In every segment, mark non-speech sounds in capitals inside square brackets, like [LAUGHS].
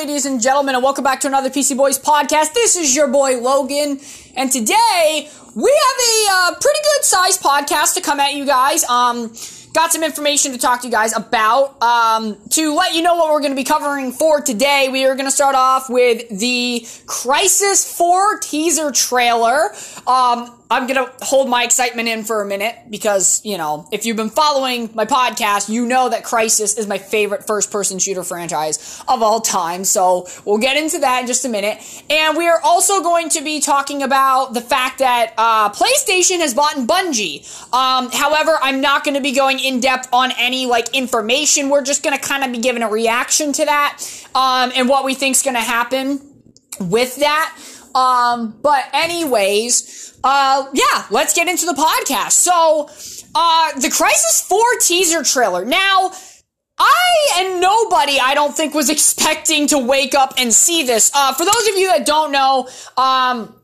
ladies and gentlemen, and welcome back to another PC Boys podcast. This is your boy Logan, and today we have a uh, pretty good sized podcast to come at you guys. Um, got some information to talk to you guys about. Um, to let you know what we're going to be covering for today, we are going to start off with the Crysis 4 teaser trailer. Um, I'm gonna hold my excitement in for a minute because, you know, if you've been following my podcast, you know that Crysis is my favorite first person shooter franchise of all time. So we'll get into that in just a minute. And we are also going to be talking about the fact that, uh, PlayStation has bought Bungie. Um, however, I'm not gonna be going in depth on any, like, information. We're just gonna kind of be giving a reaction to that, um, and what we think's gonna happen with that. Um, but anyways, uh, yeah, let's get into the podcast. So, uh, the Crysis 4 teaser trailer. Now, I and nobody, I don't think, was expecting to wake up and see this. Uh, for those of you that don't know, um,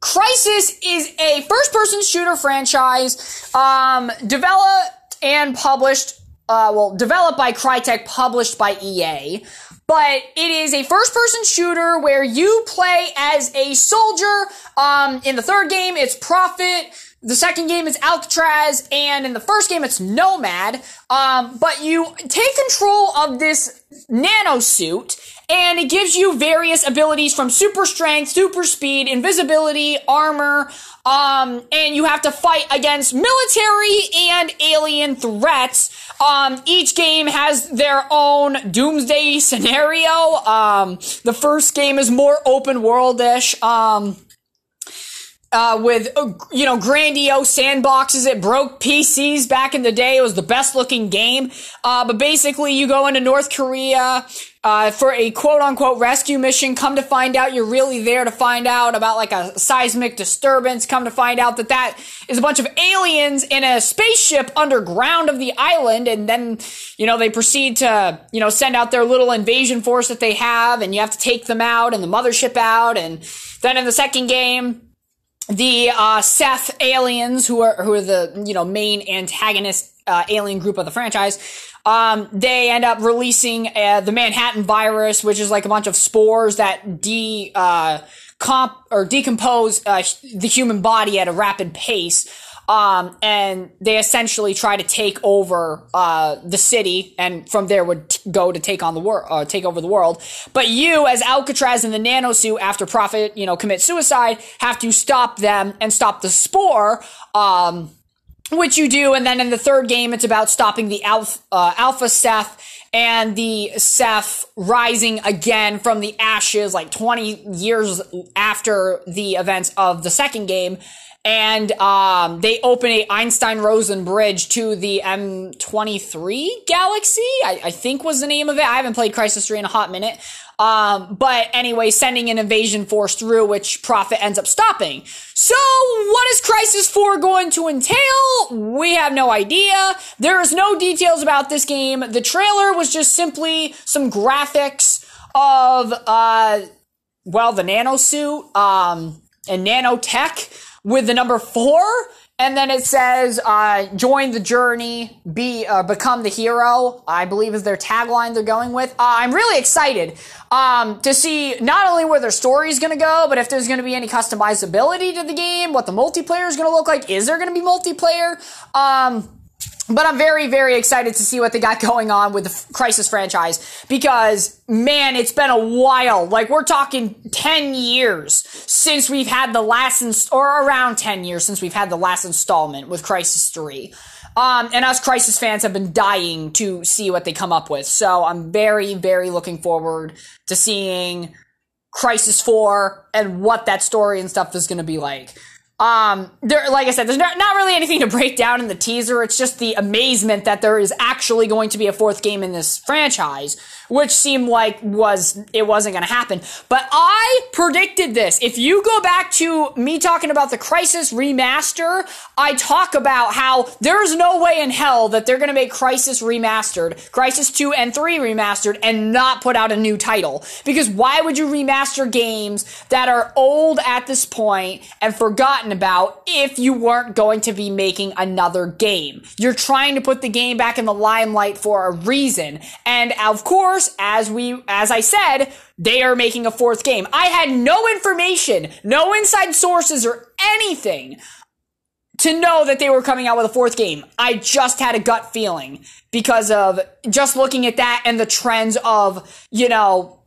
Crysis is a first person shooter franchise, um, developed and published, uh, well, developed by Crytek, published by EA but it is a first person shooter where you play as a soldier. Um, in the third game, it's Prophet. The second game is Alcatraz, and in the first game, it's Nomad. Um, but you take control of this nano suit, and it gives you various abilities from super strength, super speed, invisibility, armor, um, and you have to fight against military and alien threats. Um, each game has their own doomsday scenario. Um, the first game is more open worldish. Um, uh, with uh, you know grandiose sandboxes. It broke PCs back in the day. It was the best looking game. Uh, but basically, you go into North Korea uh, for a quote unquote rescue mission. Come to find out, you're really there to find out about like a seismic disturbance. Come to find out that that is a bunch of aliens in a spaceship underground of the island, and then you know they proceed to you know send out their little invasion force that they have, and you have to take them out and the mothership out, and then in the second game the uh, Ceph aliens, who are who are the you know main antagonist uh, alien group of the franchise, um, they end up releasing uh, the Manhattan virus, which is like a bunch of spores that de uh, comp or decompose uh, the human body at a rapid pace. Um, and they essentially try to take over uh, the city, and from there would t- go to take on the world, uh, take over the world. But you, as Alcatraz in the nanosuit, after Prophet, you know, commit suicide, have to stop them and stop the spore. Um, which you do, and then in the third game, it's about stopping the Alpha, uh, Alpha Ceph and the Ceph rising again from the ashes, like 20 years after the events of the second game and um, they open a Einstein Rosen bridge to the M23 Galaxy. I, I, think was the name of it. I haven't played Crysis 3 in a hot minute. Um, but anyway, sending an invasion force through, which Prophet ends up stopping. So, what is Crysis 4 going to entail? We have no idea. There is no details about this game. The trailer was just simply some graphics of, uh, well, the nanosuit, um, and nanotech with the number four, and then it says, uh, join the journey, be, uh, become the hero, I believe is their tagline they're going with. Uh, I'm really excited, um, to see not only where their story is gonna go, but if there's gonna be any customizability to the game, what the multiplayer is gonna look like. Is there gonna be multiplayer? Um, but I'm very, very excited to see what they got going on with the Crysis franchise because, man, it's been a while. Like, we're talking 10 years since we've had the last, inst- or around 10 years since we've had the last installment with Crysis 3. Um, and us Crysis fans have been dying to see what they come up with. So I'm very, very looking forward to seeing Crysis 4 and what that story and stuff is going to be like. Um, there, like I said, there's not, not really anything to break down in the teaser. It's just the amazement that there is actually going to be a fourth game in this franchise, which seemed like was, it wasn't going to happen. But I predicted this. If you go back to me talking about the Crysis remaster, I talk about how there's no way in hell that they're going to make Crysis remastered, Crysis 2 and 3 remastered, and not put out a new title. Because why would you remaster games that are old at this point and forgotten about if you weren't going to be making another game. You're trying to put the game back in the limelight for a reason. And of course, as we, as I said, they are making a fourth game. I had no information, no inside sources or anything to know that they were coming out with a fourth game. I just had a gut feeling because of just looking at that and the trends of, you know,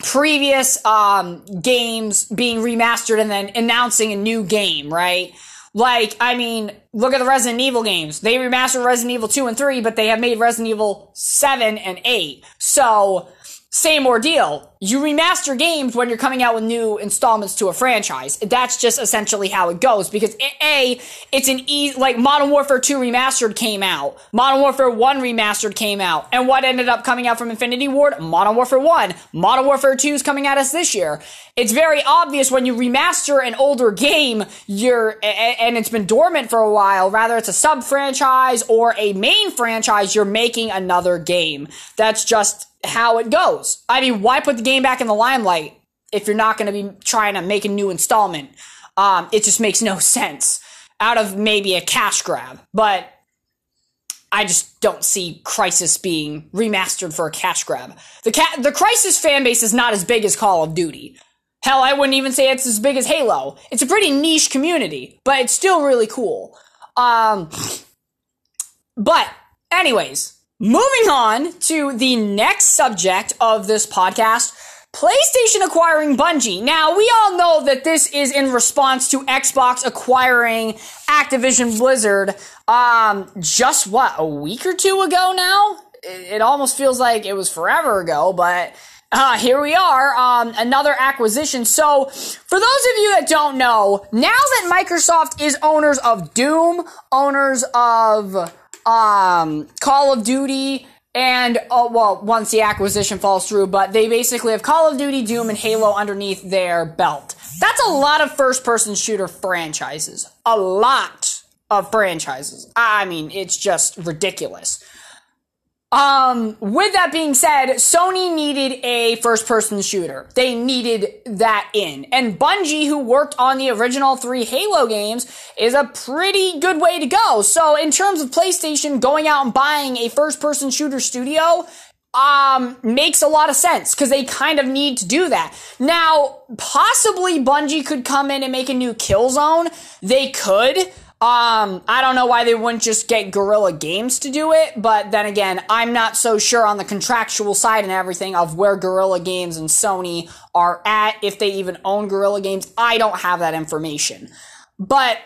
previous um, games being remastered and then announcing a new game, right? Like, I mean, look at the Resident Evil games. They remastered Resident Evil 2 and 3, but they have made Resident Evil 7 and 8. So, same ordeal. You remaster games when you're coming out with new installments to a franchise. That's just essentially how it goes because A, it's an e, like Modern Warfare 2 remastered came out. Modern Warfare 1 remastered came out. And what ended up coming out from Infinity Ward? Modern Warfare 1. Modern Warfare 2 is coming at us this year. It's very obvious when you remaster an older game, you're, and it's been dormant for a while, rather it's a sub franchise or a main franchise, you're making another game. That's just how it goes. I mean, why put the game back in the limelight if you're not going to be trying to make a new installment? Um, it just makes no [LAUGHS] sense out of maybe a cash grab. But I just don't see Crysis being remastered for a cash grab. The ca- the Crysis fan base is not as big as Call of Duty. Hell, I wouldn't even say it's as big as Halo. It's a pretty niche community, but it's still really cool. Um, but anyways, Moving on to the next subject of this podcast. PlayStation acquiring Bungie. Now, we all know that this is in response to Xbox acquiring Activision Blizzard, um, just what, a week or two ago now? It, almost feels like it was forever ago, but, uh, here we are, um, another acquisition. So, for those of you that don't know, now that Microsoft is owners of Doom, owners of, um, Call of Duty, and oh, well, once the acquisition falls through, but they basically have Call of Duty, Doom, and Halo underneath their belt. That's a lot of first-person shooter franchises. A lot of franchises. I mean, it's just ridiculous. Um, with that being said, Sony needed a first person shooter. They needed that in. And Bungie, who worked on the original three Halo games, is a pretty good way to go. So in terms of PlayStation going out and buying a first person shooter studio, um, makes a lot of sense because they kind of need to do that. Now, possibly Bungie could come in and make a new Killzone. They could. Um, I don't know why they wouldn't just get Guerrilla Games to do it, but then again, I'm not so sure on the contractual side and everything of where Guerrilla Games and Sony are at, if they even own Guerrilla Games. I don't have that information. But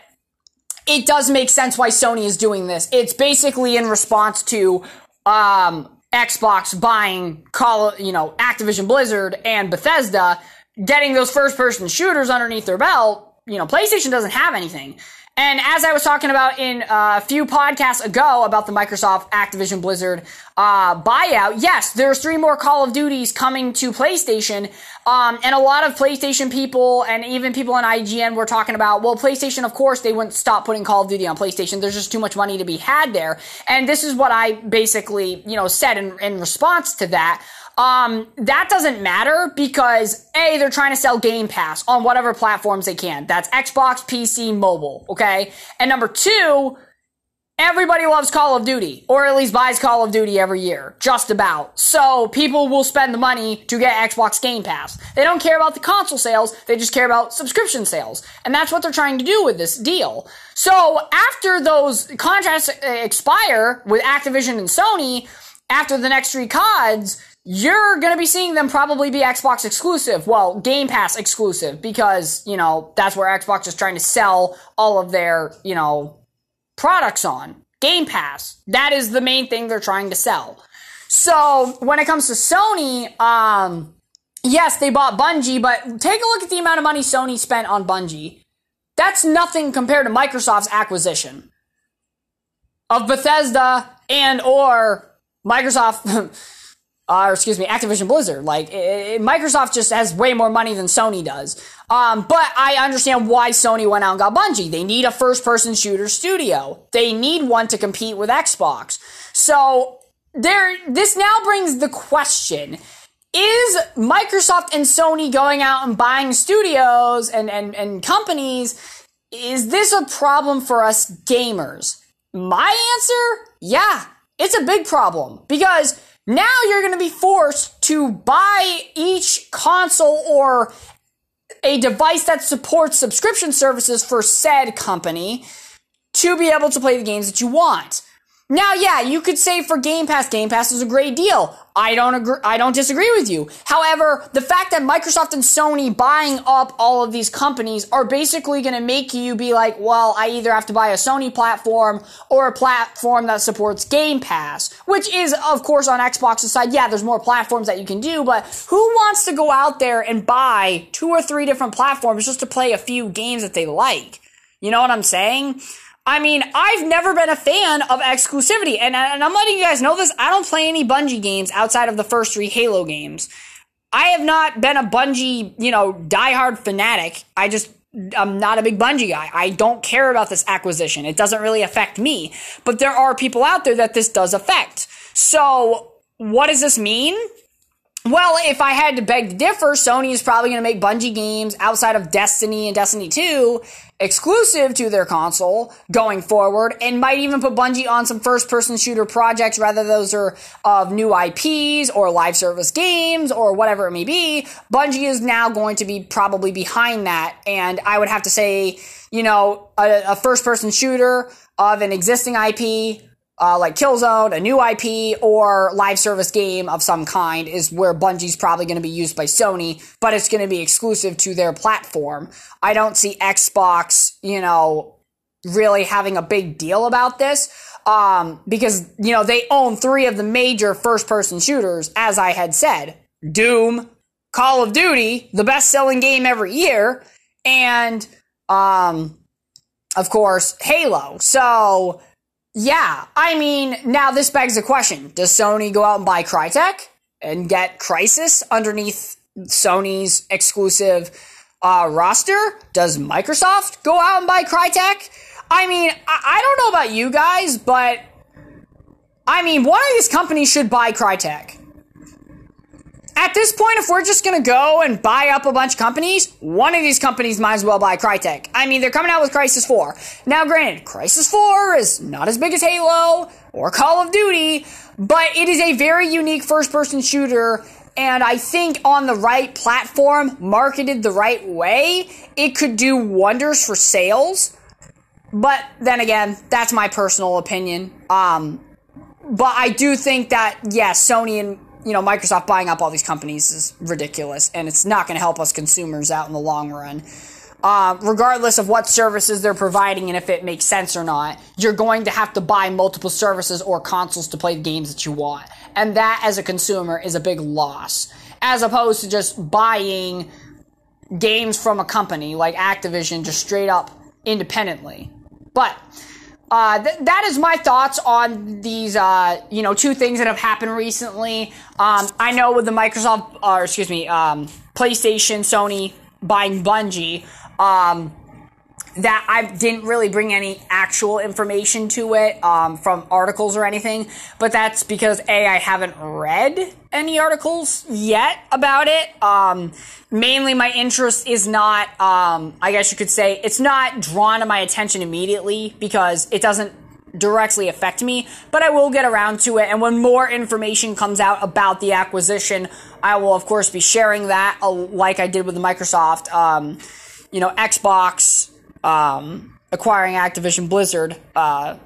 it does make sense why Sony is doing this. It's basically in response to, um, Xbox buying Call, you know, Activision Blizzard and Bethesda, getting those first person shooters underneath their belt. You know, PlayStation doesn't have anything. And as I was talking about in uh, a few podcasts ago about the Microsoft Activision Blizzard uh, buyout, yes, there's three more Call of Duties coming to PlayStation. Um, and a lot of PlayStation people and even people on IGN were talking about, well, PlayStation, of course, they wouldn't stop putting Call of Duty on PlayStation. There's just too much money to be had there. And this is what I basically, you know, said in, in response to that. Um, that doesn't matter because A, they're trying to sell Game Pass on whatever platforms they can. That's Xbox, PC, mobile, okay? And number two, everybody loves Call of Duty, or at least buys Call of Duty every year, just about. So people will spend the money to get Xbox Game Pass. They don't care about the console sales, they just care about subscription sales. And that's what they're trying to do with this deal. So after those contracts expire with Activision and Sony, after the next three CODs, you're going to be seeing them probably be Xbox exclusive. Well, Game Pass exclusive because, you know, that's where Xbox is trying to sell all of their, you know, products on. Game Pass. That is the main thing they're trying to sell. So, when it comes to Sony, um, yes, they bought Bungie, but take a look at the amount of money Sony spent on Bungie. That's nothing compared to Microsoft's acquisition of Bethesda and or Microsoft [LAUGHS] uh, or excuse me, Activision Blizzard. Like, it, Microsoft just has way more money than Sony does. Um, but I understand why Sony went out and got Bungie. They need a first person shooter studio. They need one to compete with Xbox. So, there, this now brings the question. Is Microsoft and Sony going out and buying studios and, and, and companies is this a problem for us gamers? My answer, yeah, it's a big problem because now you're going to be forced to buy each console or a device that supports subscription services for said company to be able to play the games that you want. Now, yeah, you could say for Game Pass, Game Pass is a great deal. I don't agree. I don't disagree with you. However, the fact that Microsoft and Sony buying up all of these companies are basically going to make you be like, well, I either have to buy a Sony platform or a platform that supports Game Pass, which is, of course, on Xbox's side. Yeah, there's more platforms that you can do, but who wants to go out there and buy two or three different platforms just to play a few games that they like? You know what I'm saying? I mean, I've never been a fan of exclusivity, and, and I'm letting you guys know this. I don't play any Bungie games outside of the first three Halo games. I have not been a Bungie, you know, diehard fanatic. I just I'm not a big Bungie guy. I don't care about this acquisition. It doesn't really affect me. But there are people out there that this does affect. So, what does this mean? Well, if I had to beg to differ, Sony is probably going to make Bungie games outside of Destiny and Destiny 2 exclusive to their console going forward and might even put Bungie on some first person shooter projects, whether those are of new IPs or live service games or whatever it may be. Bungie is now going to be probably behind that. And I would have to say, you know, a, a first person shooter of an existing IP uh, like Killzone, a new IP, or live service game of some kind is where Bungie's probably going to be used by Sony, but it's going to be exclusive to their platform. I don't see Xbox, you know, really having a big deal about this. Um, because, you know, they own three of the major first person shooters, as I had said. Doom, Call of Duty, the best selling game every year, and, um, of course, Halo. So, yeah, I mean, now this begs the question: Does Sony go out and buy Crytek and get Crysis underneath Sony's exclusive uh, roster? Does Microsoft go out and buy Crytek? I mean, I-, I don't know about you guys, but I mean, one of these companies should buy Crytek at this point, if we're just gonna go and buy up a bunch of companies, one of these companies might as well buy Crytek. I mean, they're coming out with Crysis 4. Now, granted, Crysis 4 is not as big as Halo or Call of Duty, but it is a very unique first person shooter and I think on the right platform, marketed the right way, it could do wonders for sales. But then again, that's my personal opinion. Um, but I do think that yes, Sony and you know, Microsoft buying up all these companies is ridiculous, and it's not going to help us consumers out in the long run. Uh, regardless of what services they're providing and if it makes sense or not, you're going to have to buy multiple services or consoles to play the games that you want. And that, as a consumer, is a big loss. As opposed to just buying games from a company like Activision just straight up independently. But uh, th- that is my thoughts on these, uh, you know, two things that have happened recently. Um, I know with the Microsoft, or excuse me, um, PlayStation, Sony buying Bungie, um, that I didn't really bring any actual information to it um, from articles or anything, but that's because A, I haven't read any articles yet about it. Um, mainly, my interest is not, um, I guess you could say, it's not drawn to my attention immediately because it doesn't directly affect me, but I will get around to it. And when more information comes out about the acquisition, I will, of course, be sharing that, uh, like I did with Microsoft, um, you know, Xbox um, acquiring Activision Blizzard uh,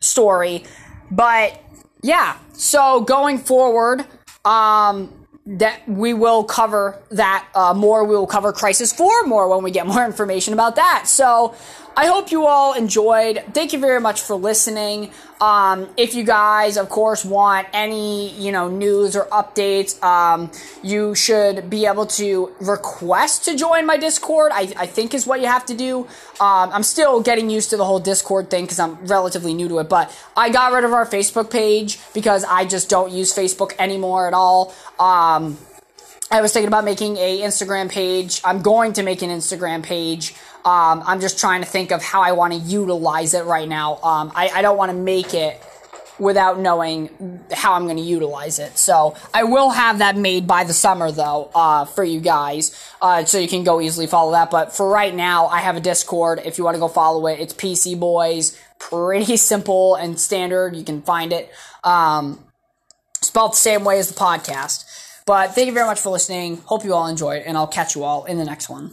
story. But yeah, so going forward, um, that we will cover that uh, more. We will cover Crysis 4 more when we get more [LAUGHS] information about that. So I hope you all enjoyed. Thank you very much for listening. Um, if you guys, of course, want any, you know, news or updates, um, you should be able to request to join my Discord. I, I think is what you have to do. Um, I'm still getting used to the whole Discord thing because I'm relatively new to it, but I got rid of our Facebook page because I just don't use Facebook anymore at all. Um, I was thinking about making a Instagram page. I'm going to make an Instagram page. Um, I'm just trying to think of how I want to utilize it right now. Um, I, I don't want to make it without knowing how I'm going to utilize it. So I will have that made by the summer though, uh, for you guys, uh, so you can go easily follow that. But for right now, I have a Discord. If you want to go follow it, it's PC Boys. Pretty [LAUGHS] simple and standard. You can find it. Um, spelled the same way as the podcast. But thank you very much for listening. Hope you all enjoyed, and I'll catch you all in the next one.